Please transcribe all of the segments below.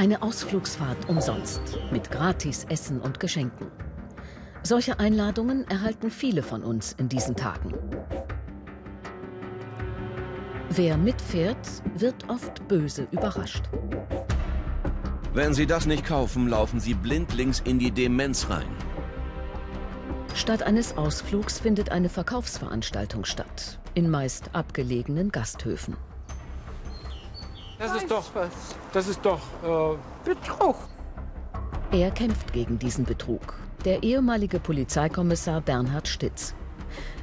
Eine Ausflugsfahrt umsonst, mit Gratis-Essen und Geschenken. Solche Einladungen erhalten viele von uns in diesen Tagen. Wer mitfährt, wird oft böse überrascht. Wenn Sie das nicht kaufen, laufen Sie blindlings in die Demenz rein. Statt eines Ausflugs findet eine Verkaufsveranstaltung statt, in meist abgelegenen Gasthöfen. Das ist doch, das ist doch äh, Betrug. Er kämpft gegen diesen Betrug. Der ehemalige Polizeikommissar Bernhard Stitz.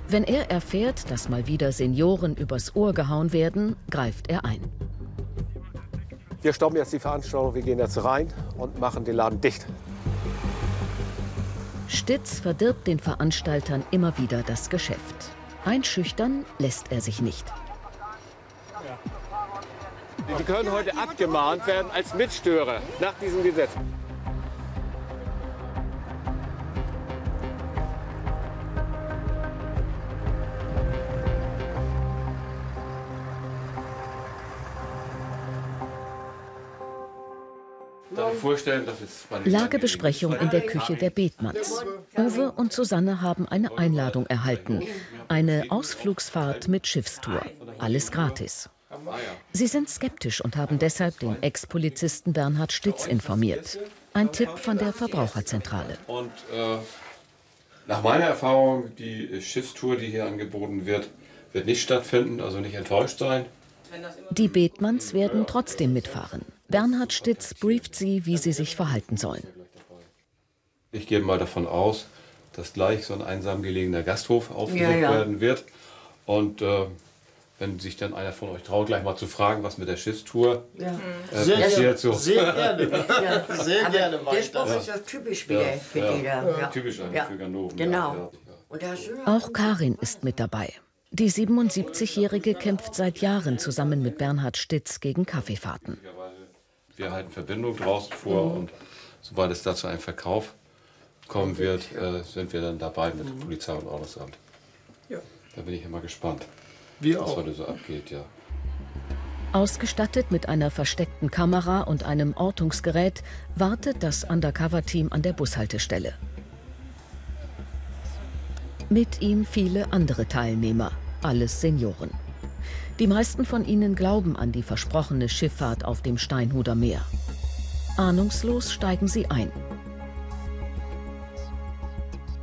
Wenn er erfährt, dass mal wieder Senioren übers Ohr gehauen werden, greift er ein. Wir stoppen jetzt die Veranstaltung, wir gehen jetzt rein und machen den Laden dicht. Stitz verdirbt den Veranstaltern immer wieder das Geschäft. Einschüchtern lässt er sich nicht. Die können heute abgemahnt werden als Mitstörer nach diesem Gesetz. Lagebesprechung in der Küche der Bethmanns. Uwe und Susanne haben eine Einladung erhalten. Eine Ausflugsfahrt mit Schiffstour. Alles gratis. Sie sind skeptisch und haben deshalb den Ex-Polizisten Bernhard Stitz informiert. Ein Tipp von der Verbraucherzentrale. Und äh, nach meiner Erfahrung, die Schiffstour, die hier angeboten wird, wird nicht stattfinden, also nicht enttäuscht sein. Die Bethmanns werden trotzdem mitfahren. Bernhard Stitz brieft sie, wie sie sich verhalten sollen. Ich gehe mal davon aus, dass gleich so ein einsam gelegener Gasthof aufgesucht Ja, ja. werden wird. Und äh, wenn sich dann einer von euch traut, gleich mal zu fragen, was mit der Schiffstour Ja. äh, Sehr passiert. gerne. So. Sehr gerne. Ja. Sehr Aber gerne Der weiter. Spruch ist ja typisch wieder Ja, für ja. die da. Ja. Typisch eigentlich Ja. für Ganoven. Genau. Ja, ja. Auch Karin ist mit dabei. Die 77-Jährige kämpft seit Jahren zusammen mit Bernhard Stitz gegen Kaffeefahrten. Wir halten Verbindung draußen vor und sobald es da zu einem Verkauf kommen wird, äh, sind wir dann dabei mit Mhm. Polizei und Ordnungsamt. Da bin ich immer gespannt, Wir was auch. heute so abgeht, ja. Ausgestattet mit einer versteckten Kamera und einem Ortungsgerät wartet das Undercover-Team an der Bushaltestelle. Mit ihm viele andere Teilnehmer, alles Senioren. Die meisten von ihnen glauben an die versprochene Schifffahrt auf dem Steinhuder Meer. Ahnungslos steigen sie ein.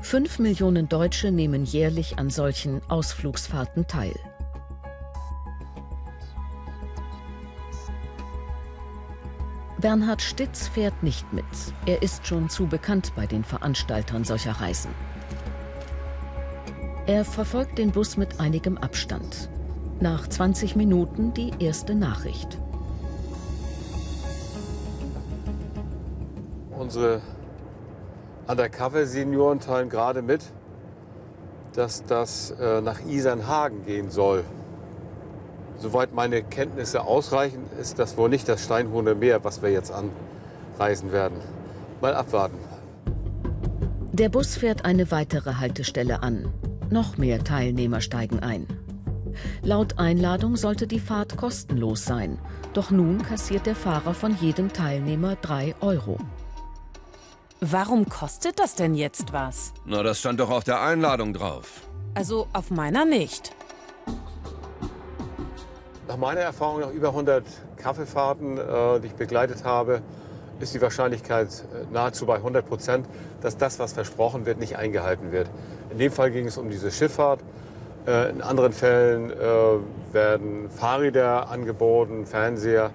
Fünf Millionen Deutsche nehmen jährlich an solchen Ausflugsfahrten teil. Bernhard Stitz fährt nicht mit. Er ist schon zu bekannt bei den Veranstaltern solcher Reisen. Er verfolgt den Bus mit einigem Abstand. Nach 20 Minuten die erste Nachricht. Unsere Undercover-Senioren teilen gerade mit, dass das äh, nach Isernhagen gehen soll. Soweit meine Kenntnisse ausreichen, ist das wohl nicht das Steinhuhner Meer, was wir jetzt anreisen werden. Mal abwarten. Der Bus fährt eine weitere Haltestelle an. Noch mehr Teilnehmer steigen ein. Laut Einladung sollte die Fahrt kostenlos sein. Doch nun kassiert der Fahrer von jedem Teilnehmer 3 Euro. Warum kostet das denn jetzt was? Na, das stand doch auf der Einladung drauf. Also auf meiner nicht. Nach meiner Erfahrung, nach über 100 Kaffeefahrten, äh, die ich begleitet habe, ist die Wahrscheinlichkeit äh, nahezu bei 100 Prozent, dass das, was versprochen wird, nicht eingehalten wird. In dem Fall ging es um diese Schifffahrt. Äh, in anderen Fällen werden Fahrräder angeboten, Fernseher.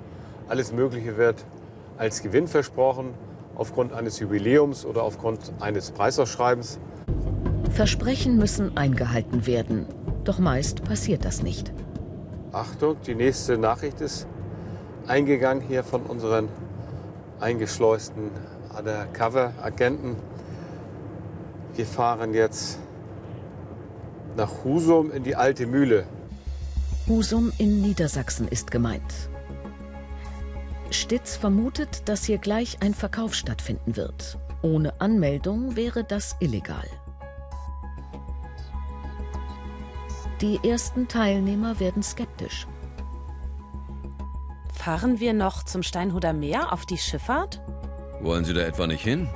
Alles Mögliche wird als Gewinn versprochen, aufgrund eines Jubiläums oder aufgrund eines Preisausschreibens. Versprechen müssen eingehalten werden. Doch meist passiert das nicht. Achtung, die nächste Nachricht ist eingegangen hier von unseren eingeschleusten Undercover-Agenten. Wir fahren jetzt nach Husum in die alte Mühle. Husum in Niedersachsen ist gemeint. Stitz vermutet, dass hier gleich ein Verkauf stattfinden wird. Ohne Anmeldung wäre das illegal. Die ersten Teilnehmer werden skeptisch. Fahren wir noch zum Steinhuder Meer auf die Schifffahrt? Wollen Sie da etwa nicht hin?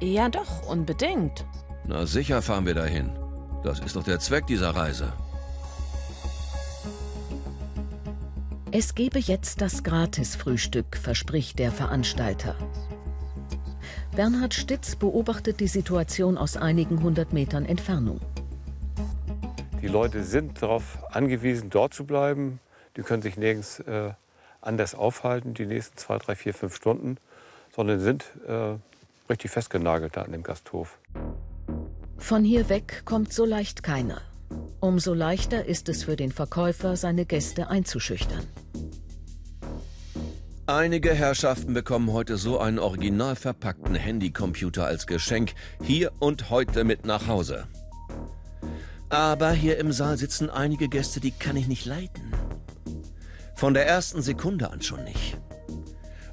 Ja, doch, unbedingt. Na sicher fahren wir dahin. Das ist doch der Zweck dieser Reise. Es gebe jetzt das Gratisfrühstück, verspricht der Veranstalter. Bernhard Stitz beobachtet die Situation aus einigen hundert Metern Entfernung. Die Leute sind darauf angewiesen, dort zu bleiben. Die können sich nirgends äh, anders aufhalten, die nächsten zwei, drei, vier, fünf Stunden, sondern sind äh, richtig festgenagelt da an dem Gasthof. Von hier weg kommt so leicht keiner. Umso leichter ist es für den Verkäufer, seine Gäste einzuschüchtern. Einige Herrschaften bekommen heute so einen original verpackten Handycomputer als Geschenk hier und heute mit nach Hause. Aber hier im Saal sitzen einige Gäste, die kann ich nicht leiten. Von der ersten Sekunde an schon nicht.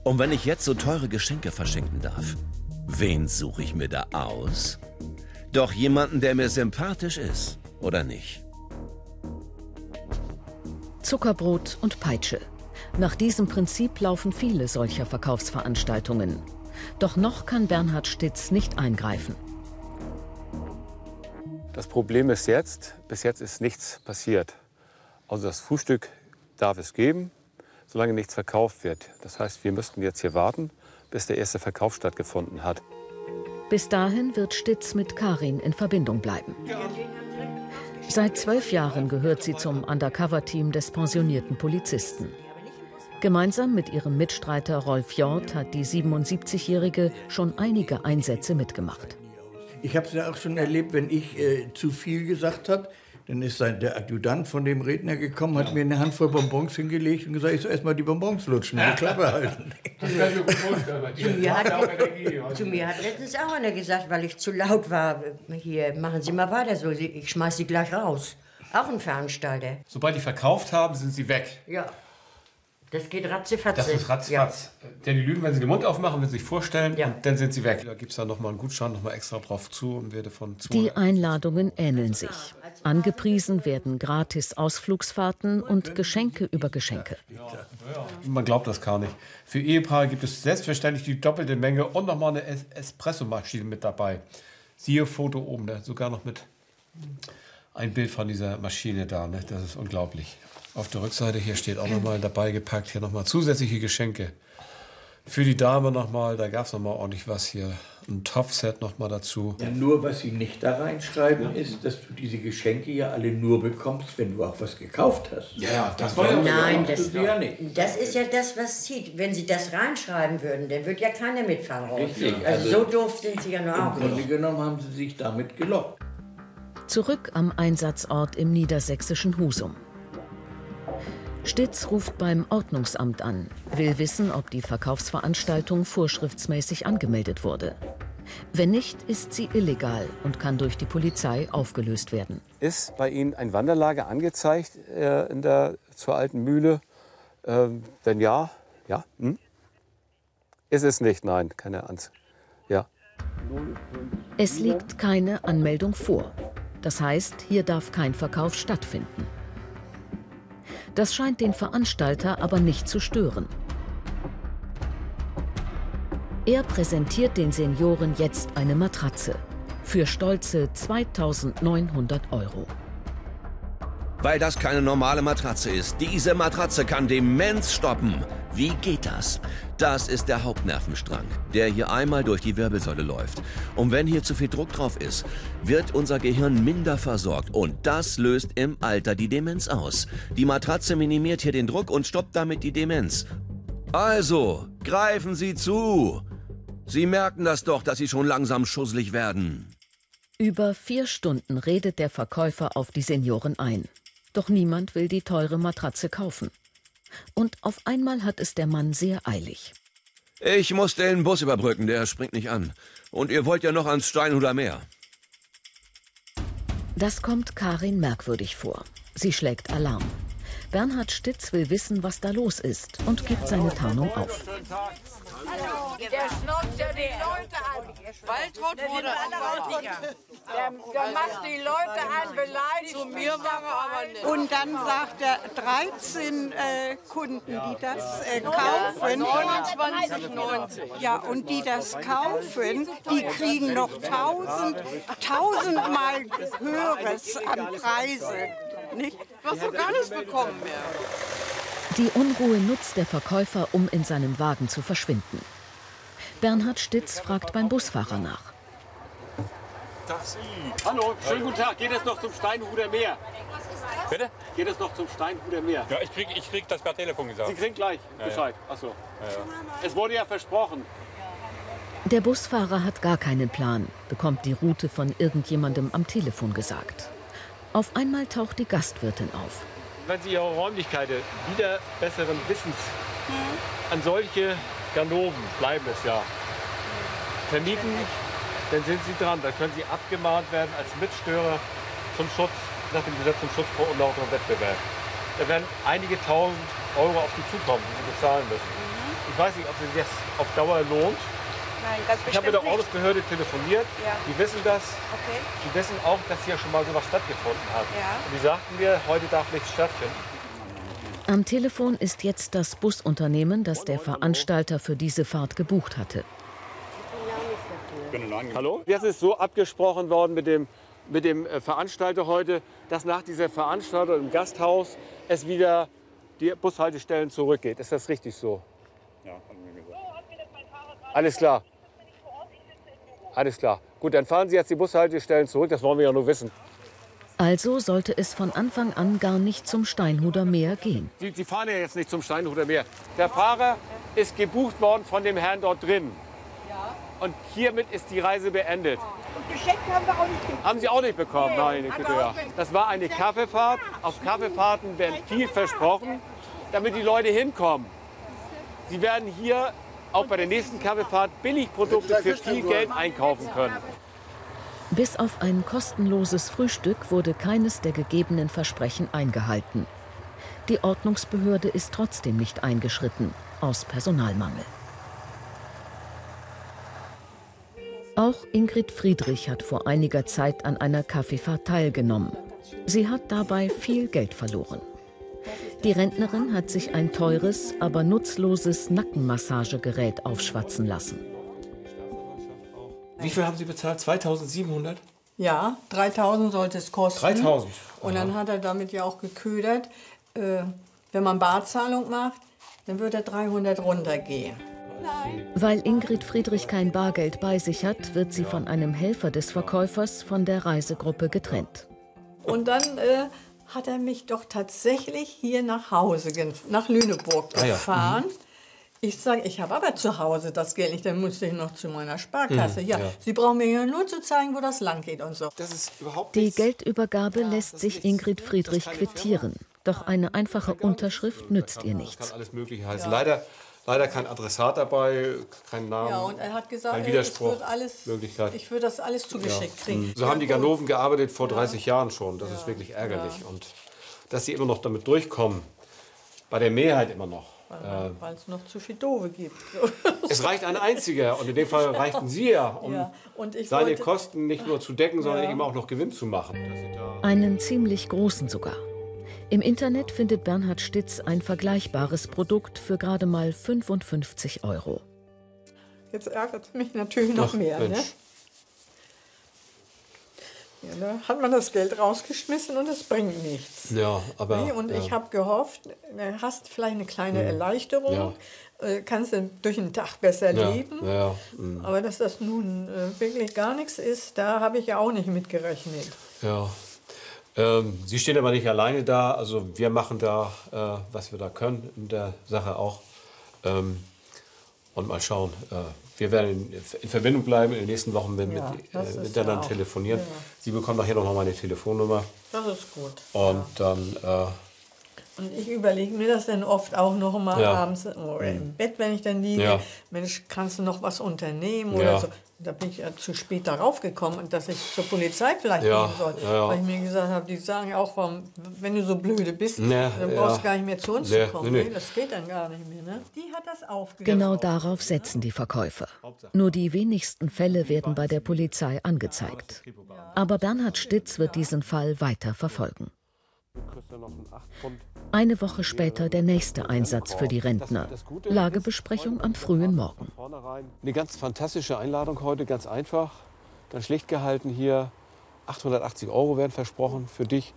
Und wenn ich jetzt so teure Geschenke verschenken darf, wen suche ich mir da aus? Doch jemanden, der mir sympathisch ist, oder nicht? Zuckerbrot und Peitsche. Nach diesem Prinzip laufen viele solcher Verkaufsveranstaltungen. Doch noch kann Bernhard Stitz nicht eingreifen. Das Problem ist jetzt, bis jetzt ist nichts passiert. Also das Frühstück darf es geben, solange nichts verkauft wird. Das heißt, wir müssten jetzt hier warten, bis der erste Verkauf stattgefunden hat. Bis dahin wird Stitz mit Karin in Verbindung bleiben. Seit zwölf Jahren gehört sie zum Undercover-Team des pensionierten Polizisten. Gemeinsam mit ihrem Mitstreiter Rolf Jort hat die 77-Jährige schon einige Einsätze mitgemacht. Ich habe es ja auch schon erlebt, wenn ich äh, zu viel gesagt habe, dann ist der Adjutant von dem Redner gekommen, hat mir eine Handvoll Bonbons hingelegt und gesagt, ich soll erst mal die Bonbons lutschen, die Klappe halten. zu, mir hat, zu mir hat letztens auch einer gesagt, weil ich zu laut war, hier, machen Sie mal weiter so, ich schmeiß Sie gleich raus. Auch ein Veranstalter. Sobald die verkauft haben, sind sie weg. Ja. Das geht ratzefatze. Das ist ratzfatz. Ja. Denn die lügen, wenn sie den Mund aufmachen, wenn sie sich vorstellen, ja. und dann sind sie weg. Da gibt es dann nochmal einen Gutschein, nochmal extra drauf zu und werde von zu. Die Einladungen ähneln sich. Angepriesen werden gratis Ausflugsfahrten und Geschenke über Geschenke. Ja. Man glaubt das gar nicht. Für Ehepaare gibt es selbstverständlich die doppelte Menge und nochmal eine es Espressomaschine mit dabei. Siehe Foto oben, sogar noch mit ein Bild von dieser Maschine da. Ne? Das ist unglaublich. Auf der Rückseite hier steht auch nochmal dabei gepackt, hier nochmal zusätzliche Geschenke. Für die Dame nochmal, da gab es nochmal ordentlich was hier. Ein Topfset nochmal dazu. Ja, nur was sie nicht da reinschreiben, ist, dass du diese Geschenke ja alle nur bekommst, wenn du auch was gekauft hast. Ja, das war ja Nein, das, ja nicht. das ist ja das, was zieht. Wenn sie das reinschreiben würden, dann würde ja keiner mitfahren. Richtig. Also, also, so doof sind sie ja nur auch Im Grunde genommen haben sie sich damit gelockt. Zurück am Einsatzort im niedersächsischen Husum. Stitz ruft beim Ordnungsamt an, will wissen, ob die Verkaufsveranstaltung vorschriftsmäßig angemeldet wurde. Wenn nicht, ist sie illegal und kann durch die Polizei aufgelöst werden. Ist bei Ihnen ein Wanderlager angezeigt äh, in der, zur alten Mühle? Ähm, wenn ja, ja. Hm? Ist es nicht, nein, keine Anzeige. Ja. Es liegt keine Anmeldung vor. Das heißt, hier darf kein Verkauf stattfinden. Das scheint den Veranstalter aber nicht zu stören. Er präsentiert den Senioren jetzt eine Matratze für stolze 2900 Euro. Weil das keine normale Matratze ist. Diese Matratze kann Demenz stoppen. Wie geht das? Das ist der Hauptnervenstrang, der hier einmal durch die Wirbelsäule läuft. Und wenn hier zu viel Druck drauf ist, wird unser Gehirn minder versorgt. Und das löst im Alter die Demenz aus. Die Matratze minimiert hier den Druck und stoppt damit die Demenz. Also, greifen Sie zu. Sie merken das doch, dass Sie schon langsam schusselig werden. Über vier Stunden redet der Verkäufer auf die Senioren ein. Doch niemand will die teure Matratze kaufen. Und auf einmal hat es der Mann sehr eilig. Ich muss den Bus überbrücken, der springt nicht an. Und ihr wollt ja noch ans Steinhuder Meer. Das kommt Karin merkwürdig vor. Sie schlägt Alarm. Bernhard Stitz will wissen, was da los ist und gibt seine Tarnung auf. Der schnauzt ja die Leute an. Waltraud wurde der, der macht die Leute an, beleidigt. Zu mir war er aber nicht. Und dann sagt er 13 äh, Kunden, die das äh, kaufen. 29,90. Ja, und die das kaufen, die kriegen noch 1000, 1000 Mal höheres an Preise. Nicht? Was du gar nichts bekommen mehr. Die Unruhe nutzt der Verkäufer, um in seinem Wagen zu verschwinden. Bernhard Stitz fragt beim Busfahrer nach. Hallo, schönen guten Tag. Geht es noch zum Steinhuder Meer? Bitte? Geht es noch zum Steinhuder Meer? Ja, ich krieg, ich krieg das per Telefon gesagt. Sie kriegen gleich Bescheid. Achso. Es wurde ja versprochen. Der Busfahrer hat gar keinen Plan, bekommt die Route von irgendjemandem am Telefon gesagt. Auf einmal taucht die Gastwirtin auf. Wenn Sie Ihre Räumlichkeiten wieder besseren Wissens an solche Ganoven, bleiben es ja, vermieten, dann sind Sie dran. Dann können Sie abgemahnt werden als Mitstörer zum Schutz, nach dem Gesetz zum Schutz vor unlauterem Wettbewerb. Da werden einige tausend Euro auf Sie zukommen, die Sie bezahlen müssen. Ich weiß nicht, ob sich das auf Dauer lohnt. Nein, ganz Ich habe mit der. Ordnungsbehörde telefoniert. Ja. Die wissen das. Okay. Die wissen auch, dass hier schon mal sowas stattgefunden hat. Ja. Und die sagten mir, heute darf nichts stattfinden. Am Telefon ist jetzt das Busunternehmen, das der Veranstalter für diese Fahrt gebucht hatte. Hallo? Jetzt ist so abgesprochen worden mit dem, mit dem äh, Veranstalter heute, dass nach dieser Veranstaltung im Gasthaus es wieder die Bushaltestellen zurückgeht. Ist das richtig so? Ja, haben wir gesagt. Alles klar. Alles klar. Gut, dann fahren Sie jetzt die Bushaltestellen zurück. Das wollen wir ja nur wissen. Also sollte es von Anfang an gar nicht zum Steinhuder Meer gehen. Sie, Sie fahren ja jetzt nicht zum Steinhuder Meer. Der Fahrer ist gebucht worden von dem Herrn dort drin. Und hiermit ist die Reise beendet. Und Geschenk haben wir auch nicht gekriegt. Haben Sie auch nicht bekommen? Nein, bitte, ja. Das war eine Kaffeefahrt. Auf Kaffeefahrten werden viel versprochen, damit die Leute hinkommen. Sie werden hier auch bei der nächsten Kaffeefahrt Billigprodukte für viel Geld einkaufen können. Bis auf ein kostenloses Frühstück wurde keines der gegebenen Versprechen eingehalten. Die Ordnungsbehörde ist trotzdem nicht eingeschritten, aus Personalmangel. Auch Ingrid Friedrich hat vor einiger Zeit an einer Kaffeefahrt teilgenommen. Sie hat dabei viel Geld verloren. Die Rentnerin hat sich ein teures, aber nutzloses Nackenmassagegerät aufschwatzen lassen. Wie viel haben Sie bezahlt? 2700? Ja, 3000 sollte es kosten. 3000? Und dann hat er damit ja auch geködert, äh, wenn man Barzahlung macht, dann wird er 300 runtergehen. Weil Ingrid Friedrich kein Bargeld bei sich hat, wird sie von einem Helfer des Verkäufers von der Reisegruppe getrennt. Und dann äh, hat er mich doch tatsächlich hier nach Hause, nach Lüneburg Ah ja, gefahren. Ich sage, ich habe aber zu Hause das Geld nicht, dann musste ich noch zu meiner Sparkasse. ja, ja. Sie brauchen mir ja nur zu zeigen, wo das lang geht und so. Das ist überhaupt Die nichts. Geldübergabe lässt sich Ingrid Friedrich quittieren. Doch eine einfache Unterschrift nützt ihr Das nichts. kann alles Mögliche heißen. Leider, leider kein Adressat dabei, kein Namen. Ja, und er hat gesagt, kein ey, ich Widerspruch, würde alles, Möglichkeit. ich würde das alles zugeschickt kriegen. So haben die Ganoven gearbeitet vor 30 Jahren schon. Das ist wirklich ärgerlich. Und dass sie immer noch damit durchkommen, bei der Mehrheit immer noch. Äh, Weil es noch zu viel Dove gibt. es reicht ein einziger und in dem Fall reichten Sie ja, um Ja, und ich seine wollte- Kosten nicht nur zu decken, sondern eben auch noch Gewinn zu machen. Einen ziemlich großen sogar. Im Internet findet Bernhard Stitz ein vergleichbares Produkt für gerade mal 55 Euro. Jetzt ärgert es mich natürlich noch Ach, mehr. Ne? Ja, da hat man das Geld rausgeschmissen und es bringt nichts. Ja, aber. Nee, und ja. ich habe gehofft, hast vielleicht eine kleine Erleichterung, äh, kannst du durch den Tag besser ja, leben. ja, ja, mm, Aber dass das nun äh, wirklich gar nichts ist, da habe ich ja auch nicht mit gerechnet. ja. Ähm, Sie stehen aber nicht alleine da. Also wir machen da, äh, was wir da können in der Sache auch. Ähm, und mal schauen. Wir werden in, in Verbindung bleiben in den nächsten Wochen mit, Ja, mit, äh, miteinander ja telefonieren. ja. Sie bekommen nachher noch mal meine Telefonnummer. Das ist gut. Und dann äh, Und ich überlege mir das dann oft auch noch mal abends oder im Bett, wenn ich dann liege. Mensch, kannst du noch was unternehmen oder so. Da bin ich ja zu spät darauf gekommen, dass ich zur Polizei vielleicht Ja, gehen soll. ja, ja. Weil ich mir gesagt habe, die sagen ja auch, warum, wenn du so blöde bist, Ja, dann brauchst ja. du gar nicht mehr zu uns Nee, zu kommen. nee, Nee. Das geht dann gar nicht mehr. Ne? Die hat das aufgegriffen. Genau darauf setzen die Verkäufer. Nur die wenigsten Fälle werden bei der Polizei angezeigt. Aber Bernhard Stitz wird diesen Fall weiter verfolgen. Eine Woche später der nächste Einsatz für die Rentner. Lagebesprechung am frühen Morgen. Eine ganz fantastische Einladung heute, ganz einfach, ganz schlicht gehalten hier. 880 Euro werden versprochen für dich.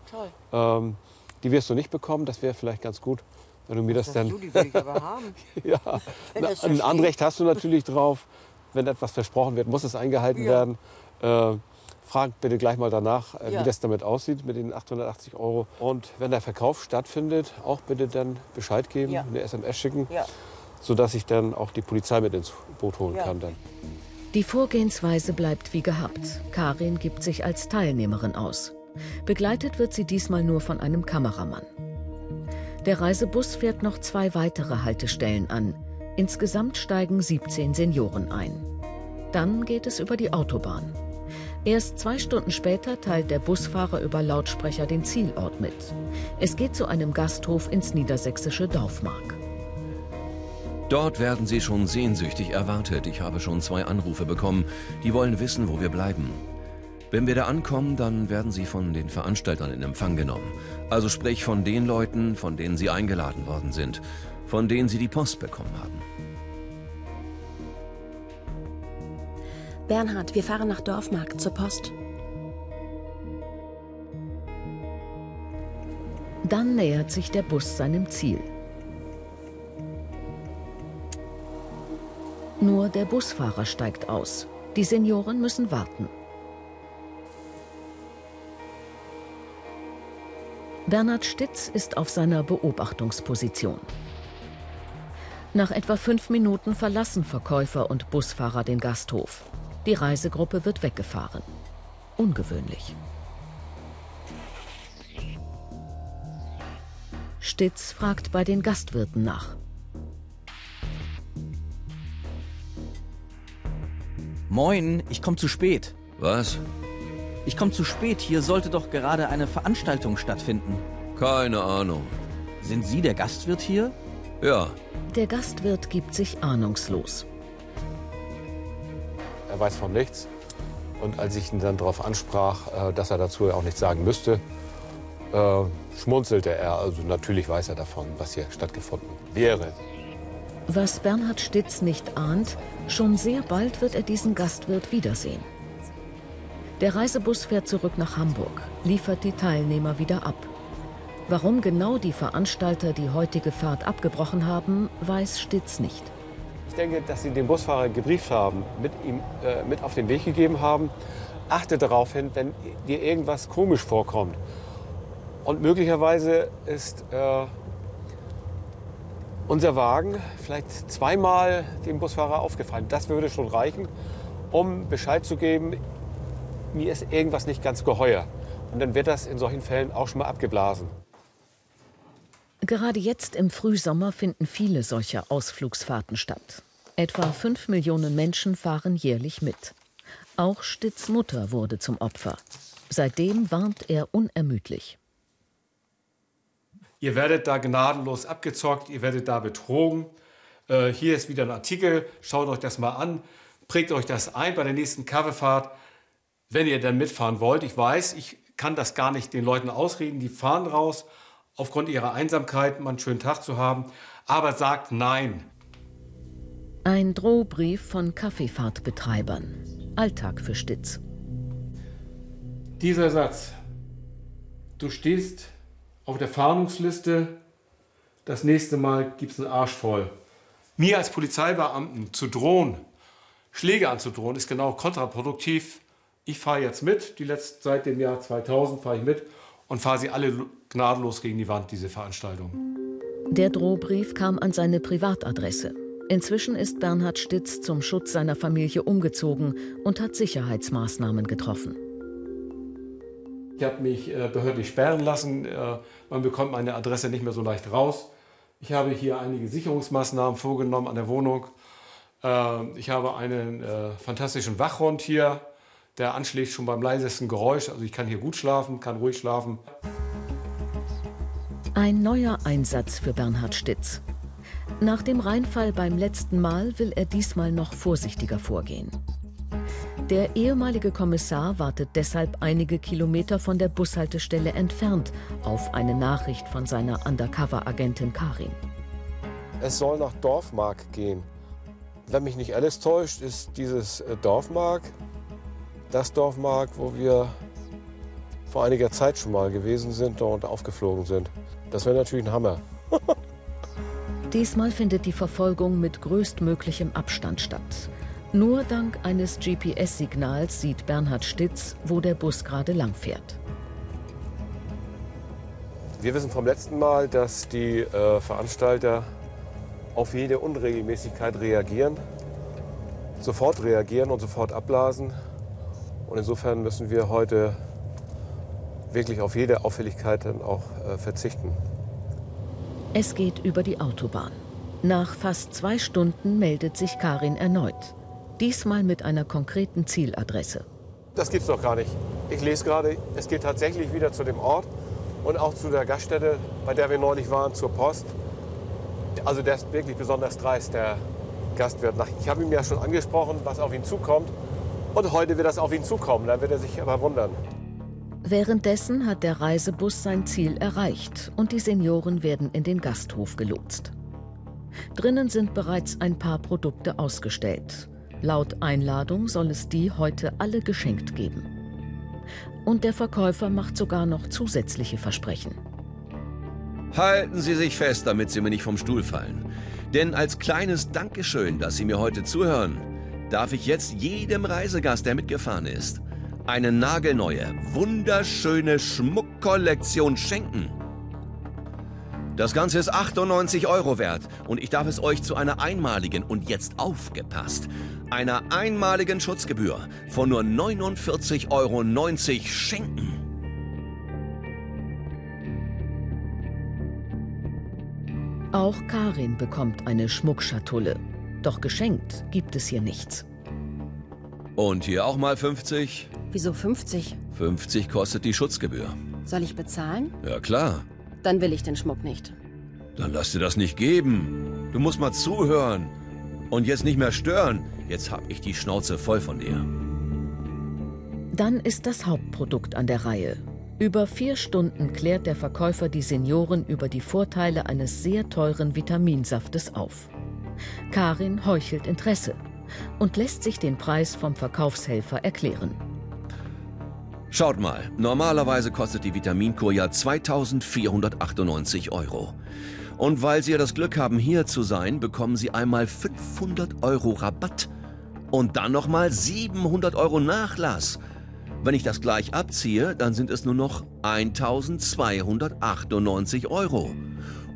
Ähm, die wirst du nicht bekommen, das wäre vielleicht ganz gut, wenn du mir das dann. du, die will ich aber haben. ja, das so ein. Anrecht hast du natürlich drauf. Wenn etwas versprochen wird, muss es eingehalten Ja. werden. Äh, frag bitte gleich mal danach, äh, Ja. wie das damit aussieht mit den 880 Euro. Und wenn der Verkauf stattfindet, auch bitte dann Bescheid geben, Ja. eine SMS schicken, Ja. sodass ich dann auch die Polizei mit ins Boot holen Ja. kann. Dann. Die Vorgehensweise bleibt wie gehabt. Karin gibt sich als Teilnehmerin aus. Begleitet wird sie diesmal nur von einem Kameramann. Der Reisebus fährt noch zwei weitere Haltestellen an. Insgesamt steigen 17 Senioren ein. Dann geht es über die Autobahn. Erst zwei Stunden später teilt der Busfahrer über Lautsprecher den Zielort mit. Es geht zu einem Gasthof ins niedersächsische Dorfmark. Dort werden sie schon sehnsüchtig erwartet. Ich habe schon zwei Anrufe bekommen. Die wollen wissen, wo wir bleiben. Wenn wir da ankommen, dann werden sie von den Veranstaltern in Empfang genommen. Also sprich von den Leuten, von denen sie eingeladen worden sind, von denen sie die Post bekommen haben. Bernhard, wir fahren nach Dorfmarkt zur Post. Dann nähert sich der Bus seinem Ziel. Nur der Busfahrer steigt aus. Die Senioren müssen warten. Bernhard Stitz ist auf seiner Beobachtungsposition. Nach etwa fünf Minuten verlassen Verkäufer und Busfahrer den Gasthof. Die Reisegruppe wird weggefahren. Ungewöhnlich. Stitz fragt bei den Gastwirten nach. Moin, ich komme zu spät. Was? Ich komme zu spät. Hier sollte doch gerade eine Veranstaltung stattfinden. Keine Ahnung. Sind Sie der Gastwirt hier? Ja. Der Gastwirt gibt sich ahnungslos. Weiß von nichts. Und als ich ihn dann darauf ansprach, äh, dass er dazu ja auch nichts sagen müsste, äh, schmunzelte er. Also natürlich weiß er davon, was hier stattgefunden wäre. Was Bernhard Stitz nicht ahnt, schon sehr bald wird er diesen Gastwirt wiedersehen. Der Reisebus fährt zurück nach Hamburg, liefert die Teilnehmer wieder ab. Warum genau die Veranstalter die heutige Fahrt abgebrochen haben, weiß Stitz nicht. Ich denke, dass Sie den Busfahrer gebrieft haben, mit ihm äh, mit auf den Weg gegeben haben. Achte darauf hin, wenn dir irgendwas komisch vorkommt. Und möglicherweise ist äh, unser Wagen vielleicht zweimal dem Busfahrer aufgefallen. Das würde schon reichen, um Bescheid zu geben, mir ist irgendwas nicht ganz geheuer. Und dann wird das in solchen Fällen auch schon mal abgeblasen. Gerade jetzt im Frühsommer finden viele solcher Ausflugsfahrten statt. Etwa fünf Millionen Menschen fahren jährlich mit. Auch Stitz Mutter wurde zum Opfer. Seitdem warnt er unermüdlich. Ihr werdet da gnadenlos abgezockt, ihr werdet da betrogen. Äh, hier ist wieder ein Artikel, schaut euch das mal an, prägt euch das ein bei der nächsten Kaffeefahrt, wenn ihr dann mitfahren wollt. Ich weiß, ich kann das gar nicht den Leuten ausreden, die fahren raus, aufgrund ihrer Einsamkeit mal einen schönen Tag zu haben, aber sagt nein. Ein Drohbrief von Kaffeefahrtbetreibern. Alltag für Stitz. Dieser Satz. Du stehst auf der Fahndungsliste, das nächste Mal gibt's einen Arsch voll. Mir als Polizeibeamten zu drohen, Schläge anzudrohen, ist genau kontraproduktiv. Ich fahre jetzt mit, die letzten, seit dem Jahr 2000 fahre ich mit und fahre sie alle gnadenlos gegen die Wand, diese Veranstaltung. Der Drohbrief kam an seine Privatadresse. Inzwischen ist Bernhard Stitz zum Schutz seiner Familie umgezogen und hat Sicherheitsmaßnahmen getroffen. Ich habe mich äh, behördlich sperren lassen. Äh, man bekommt meine Adresse nicht mehr so leicht raus. Ich habe hier einige Sicherungsmaßnahmen vorgenommen an der Wohnung. Äh, ich habe einen fantastischen Wachhund hier, der anschlägt schon beim leisesten Geräusch. Also ich kann hier gut schlafen, kann ruhig schlafen. Ein neuer Einsatz für Bernhard Stitz. Nach dem Reinfall beim letzten Mal will er diesmal noch vorsichtiger vorgehen. Der ehemalige Kommissar wartet deshalb einige Kilometer von der Bushaltestelle entfernt auf eine Nachricht von seiner Undercover-Agentin Karin. Es soll nach Dorfmark gehen. Wenn mich nicht alles täuscht, ist dieses äh, Dorfmark das Dorfmark, wo wir vor einiger Zeit schon mal gewesen sind und aufgeflogen sind. Das wäre natürlich ein Hammer. Diesmal findet die Verfolgung mit größtmöglichem Abstand statt. Nur dank eines GPS-Signals sieht Bernhard Stitz, wo der Bus gerade langfährt. Wir wissen vom letzten Mal, dass die äh, Veranstalter auf jede Unregelmäßigkeit reagieren, sofort reagieren und sofort abblasen. Und insofern müssen wir heute wirklich auf jede Auffälligkeit dann auch äh, verzichten. Es geht über die Autobahn. Nach fast zwei Stunden meldet sich Karin erneut. Diesmal mit einer konkreten Zieladresse. Das gibt's doch gar nicht. Ich lese gerade, es geht tatsächlich wieder zu dem Ort und auch zu der Gaststätte, bei der wir neulich waren, zur Post. Also der ist wirklich besonders dreist, der Gastwirt. Ich habe ihm ja schon angesprochen, was auf ihn zukommt. Und heute wird das auf ihn zukommen, dann wird er sich aber wundern. Währenddessen hat der Reisebus sein Ziel erreicht und die Senioren werden in den Gasthof gelotst. Drinnen sind bereits ein paar Produkte ausgestellt. Laut Einladung soll es die heute alle geschenkt geben. Und der Verkäufer macht sogar noch zusätzliche Versprechen. Halten Sie sich fest, damit Sie mir nicht vom Stuhl fallen. Denn als kleines Dankeschön, dass Sie mir heute zuhören, darf ich jetzt jedem Reisegast, der mitgefahren ist, eine nagelneue, wunderschöne Schmuckkollektion schenken. Das Ganze ist 98 Euro wert und ich darf es euch zu einer einmaligen und jetzt aufgepasst, einer einmaligen Schutzgebühr von nur 49,90 Euro schenken. Auch Karin bekommt eine Schmuckschatulle. Doch geschenkt gibt es hier nichts. Und hier auch mal 50? Wieso 50? 50 kostet die Schutzgebühr. Soll ich bezahlen? Ja klar. Dann will ich den Schmuck nicht. Dann lass dir das nicht geben. Du musst mal zuhören. Und jetzt nicht mehr stören. Jetzt hab ich die Schnauze voll von dir. Dann ist das Hauptprodukt an der Reihe. Über vier Stunden klärt der Verkäufer die Senioren über die Vorteile eines sehr teuren Vitaminsaftes auf. Karin heuchelt Interesse und lässt sich den Preis vom Verkaufshelfer erklären. Schaut mal, normalerweise kostet die Vitaminkur ja 2498 Euro. Und weil Sie ja das Glück haben, hier zu sein, bekommen Sie einmal 500 Euro Rabatt und dann nochmal 700 Euro Nachlass. Wenn ich das gleich abziehe, dann sind es nur noch 1298 Euro.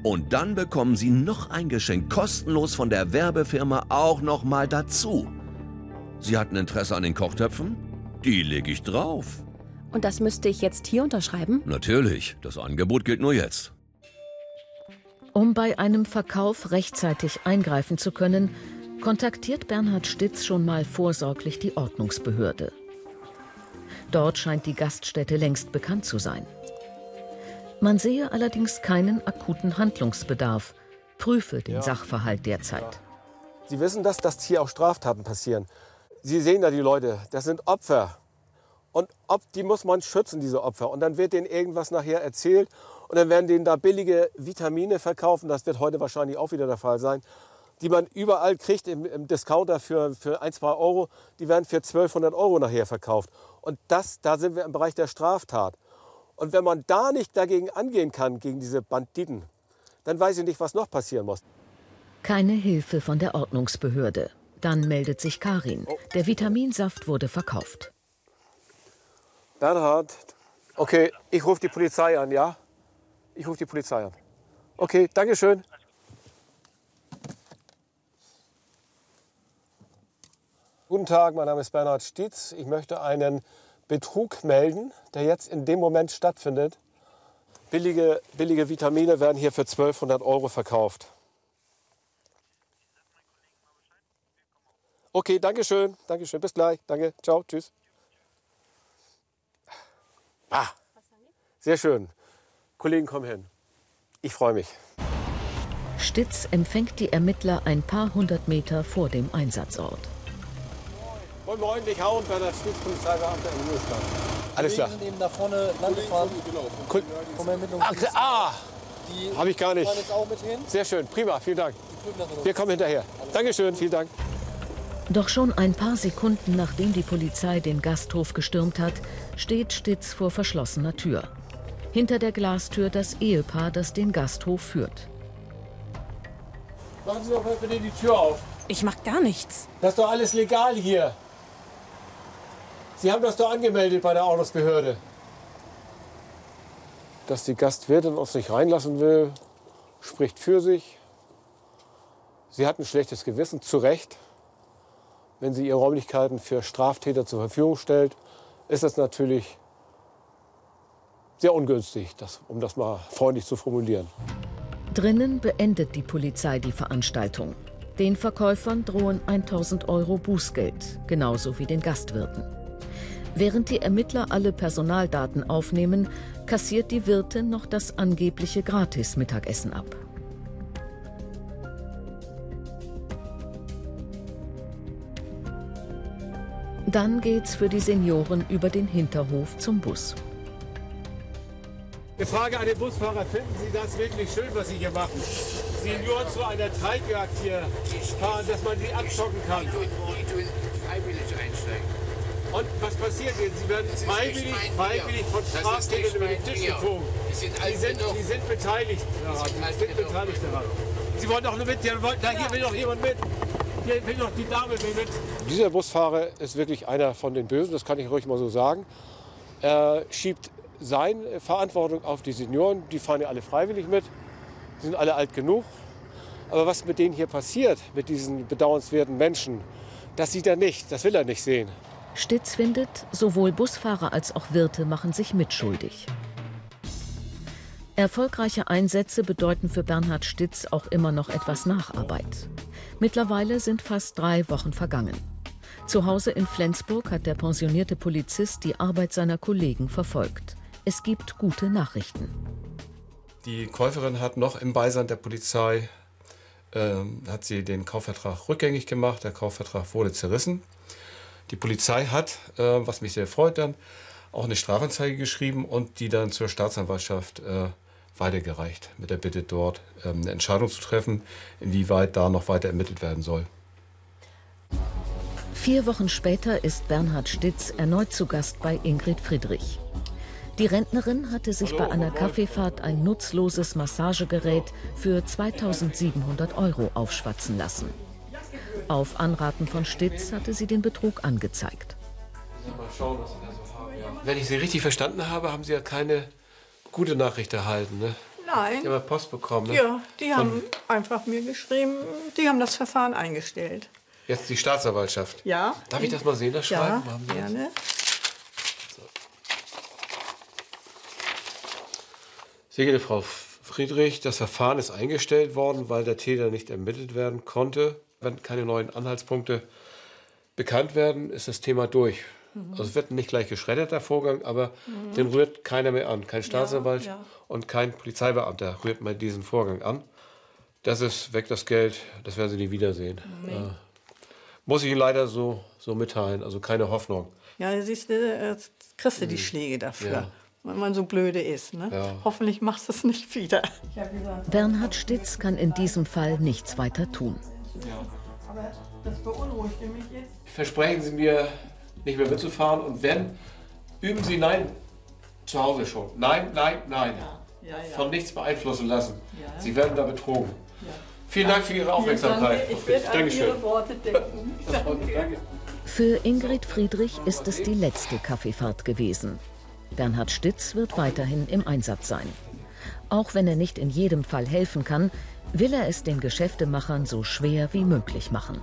Und dann bekommen Sie noch ein Geschenk kostenlos von der Werbefirma auch nochmal dazu. Sie hatten Interesse an den Kochtöpfen? Die lege ich drauf. Und das müsste ich jetzt hier unterschreiben? Natürlich, das Angebot gilt nur jetzt. Um bei einem Verkauf rechtzeitig eingreifen zu können, kontaktiert Bernhard Stitz schon mal vorsorglich die Ordnungsbehörde. Dort scheint die Gaststätte längst bekannt zu sein. Man sehe allerdings keinen akuten Handlungsbedarf, prüfe den Ja. Sachverhalt derzeit. Sie wissen, dass, dass hier auch Straftaten passieren. Sie sehen da die Leute, das sind Opfer. Und ob, die muss man schützen, diese Opfer. Und dann wird denen irgendwas nachher erzählt und dann werden denen da billige Vitamine verkaufen. Das wird heute wahrscheinlich auch wieder der Fall sein. Die man überall kriegt im, im Discounter für, für 1, 2 Euro. Die werden für 1200 Euro nachher verkauft. Und das, da sind wir im Bereich der Straftat. Und wenn man da nicht dagegen angehen kann, gegen diese Banditen, dann weiß ich nicht, was noch passieren muss. Keine Hilfe von der Ordnungsbehörde. Dann meldet sich Karin. Der Vitaminsaft wurde verkauft. Bernhard, okay, ich rufe die Polizei an, ja? Ich rufe die Polizei an. Okay, Dankeschön. Guten Tag, mein Name ist Bernhard Stietz. Ich möchte einen Betrug melden, der jetzt in dem Moment stattfindet. Billige, billige Vitamine werden hier für 1200 Euro verkauft. Okay, danke schön. Danke schön. Bis gleich. Danke. Ciao. Tschüss. Ah, sehr schön. Kollegen, komm hin. Ich freue mich. Stitz empfängt die Ermittler ein paar hundert Meter vor dem Einsatzort. Moin, moin, ich hauen bei der Stützpolizeibeamte im Ruhestand. Alles klar. sind eben da vorne lang gefahren. Cool. Vom Ah, ah. Die habe ich gar nicht. fahren jetzt auch mit hin. Sehr schön, prima, vielen Dank. Wir kommen hinterher. Dankeschön, vielen Dank. Doch schon ein paar Sekunden nachdem die Polizei den Gasthof gestürmt hat, steht Stitz vor verschlossener Tür. Hinter der Glastür das Ehepaar, das den Gasthof führt. Machen Sie doch bitte die Tür auf. Ich mach gar nichts. Das ist doch alles legal hier. Sie haben das doch angemeldet bei der Ordnungsbehörde. Dass die Gastwirtin uns nicht reinlassen will, spricht für sich. Sie hat ein schlechtes Gewissen, zu Recht. Wenn sie ihre Räumlichkeiten für Straftäter zur Verfügung stellt, ist das natürlich sehr ungünstig, das, um das mal freundlich zu formulieren. Drinnen beendet die Polizei die Veranstaltung. Den Verkäufern drohen 1000 Euro Bußgeld, genauso wie den Gastwirten. Während die Ermittler alle Personaldaten aufnehmen, kassiert die Wirtin noch das angebliche Gratis-Mittagessen ab. Dann geht's für die Senioren über den Hinterhof zum Bus. Ich frage an den Busfahrer, finden Sie das wirklich schön, was Sie hier machen? Sie nur zu einer Treibjagd hier fahren, dass man die abschocken kann. Die tun freiwillig einsteigen. Und was passiert jetzt? Sie werden freiwillig, freiwillig von Straftätern über den Tisch gezogen. Die sind sind. Sie sind beteiligt daran. Sie sind beteiligt daran. Sie wollen doch nur mit, hier, da hier will doch jemand mit. Hier will doch die Dame will mit. Dieser Busfahrer ist wirklich einer von den Bösen, das kann ich ruhig mal so sagen. Er schiebt seine Verantwortung auf die Senioren, die fahren ja alle freiwillig mit, die sind alle alt genug. Aber was mit denen hier passiert, mit diesen bedauernswerten Menschen, das sieht er nicht, das will er nicht sehen. Stitz findet, sowohl Busfahrer als auch Wirte machen sich mitschuldig. Erfolgreiche Einsätze bedeuten für Bernhard Stitz auch immer noch etwas Nacharbeit. Mittlerweile sind fast drei Wochen vergangen. Zu Hause in Flensburg hat der pensionierte Polizist die Arbeit seiner Kollegen verfolgt. Es gibt gute Nachrichten. Die Käuferin hat noch im Beisein der Polizei ähm, hat sie den Kaufvertrag rückgängig gemacht. Der Kaufvertrag wurde zerrissen. Die Polizei hat, äh, was mich sehr freut, dann auch eine Strafanzeige geschrieben und die dann zur Staatsanwaltschaft äh, weitergereicht, mit der Bitte dort ähm, eine Entscheidung zu treffen, inwieweit da noch weiter ermittelt werden soll. Vier Wochen später ist Bernhard Stitz erneut zu Gast bei Ingrid Friedrich. Die Rentnerin hatte sich bei einer Kaffeefahrt ein nutzloses Massagegerät für 2700 Euro aufschwatzen lassen. Auf Anraten von Stitz hatte sie den Betrug angezeigt. Mal schauen, was Sie da so haben. Ja. Wenn ich Sie richtig verstanden habe, haben Sie ja keine gute Nachricht erhalten. Ne? Nein. Sie haben ja Post bekommen. Ne? Ja, die Von- haben einfach mir geschrieben, die haben das Verfahren eingestellt. Jetzt die Staatsanwaltschaft. Ja. Darf ich das mal sehen, das Ja, Schreiben? Das? gerne. Sehr geehrte Frau Friedrich, das Verfahren ist eingestellt worden, weil der Täter nicht ermittelt werden konnte. Wenn keine neuen Anhaltspunkte bekannt werden, ist das Thema durch. Mhm. Also es wird nicht gleich geschreddert, der Vorgang, aber Mhm. den rührt keiner mehr an. Kein Staatsanwalt ja. und kein Polizeibeamter rührt mal diesen Vorgang an. Das ist weg, das Geld, das werden Sie nie wiedersehen. Nee. Äh, muss ich Ihnen leider so, so mitteilen, also keine Hoffnung. Ja, siehst du, äh, kriegst du die Schläge dafür. Ja. wenn man so blöde ist. Ne? Ja. Hoffentlich machst du es nicht wieder. Bernhard Stitz kann in diesem Fall nichts weiter tun. Aber das beunruhigte mich jetzt. Versprechen Sie mir, nicht mehr mitzufahren und wenn, üben Sie Nein zu Hause schon. Nein, nein, nein. Ja, ja. Von nichts beeinflussen lassen. Ja. Sie werden da betrogen. Vielen Dank für Ihre Aufmerksamkeit. Danke, ich werde an Dankeschön. Ihre Worte denken. Danke. Für Ingrid Friedrich ist es die letzte Kaffeefahrt gewesen. Bernhard Stitz wird weiterhin im Einsatz sein. Auch wenn er nicht in jedem Fall helfen kann, will er es den Geschäftemachern so schwer wie möglich machen.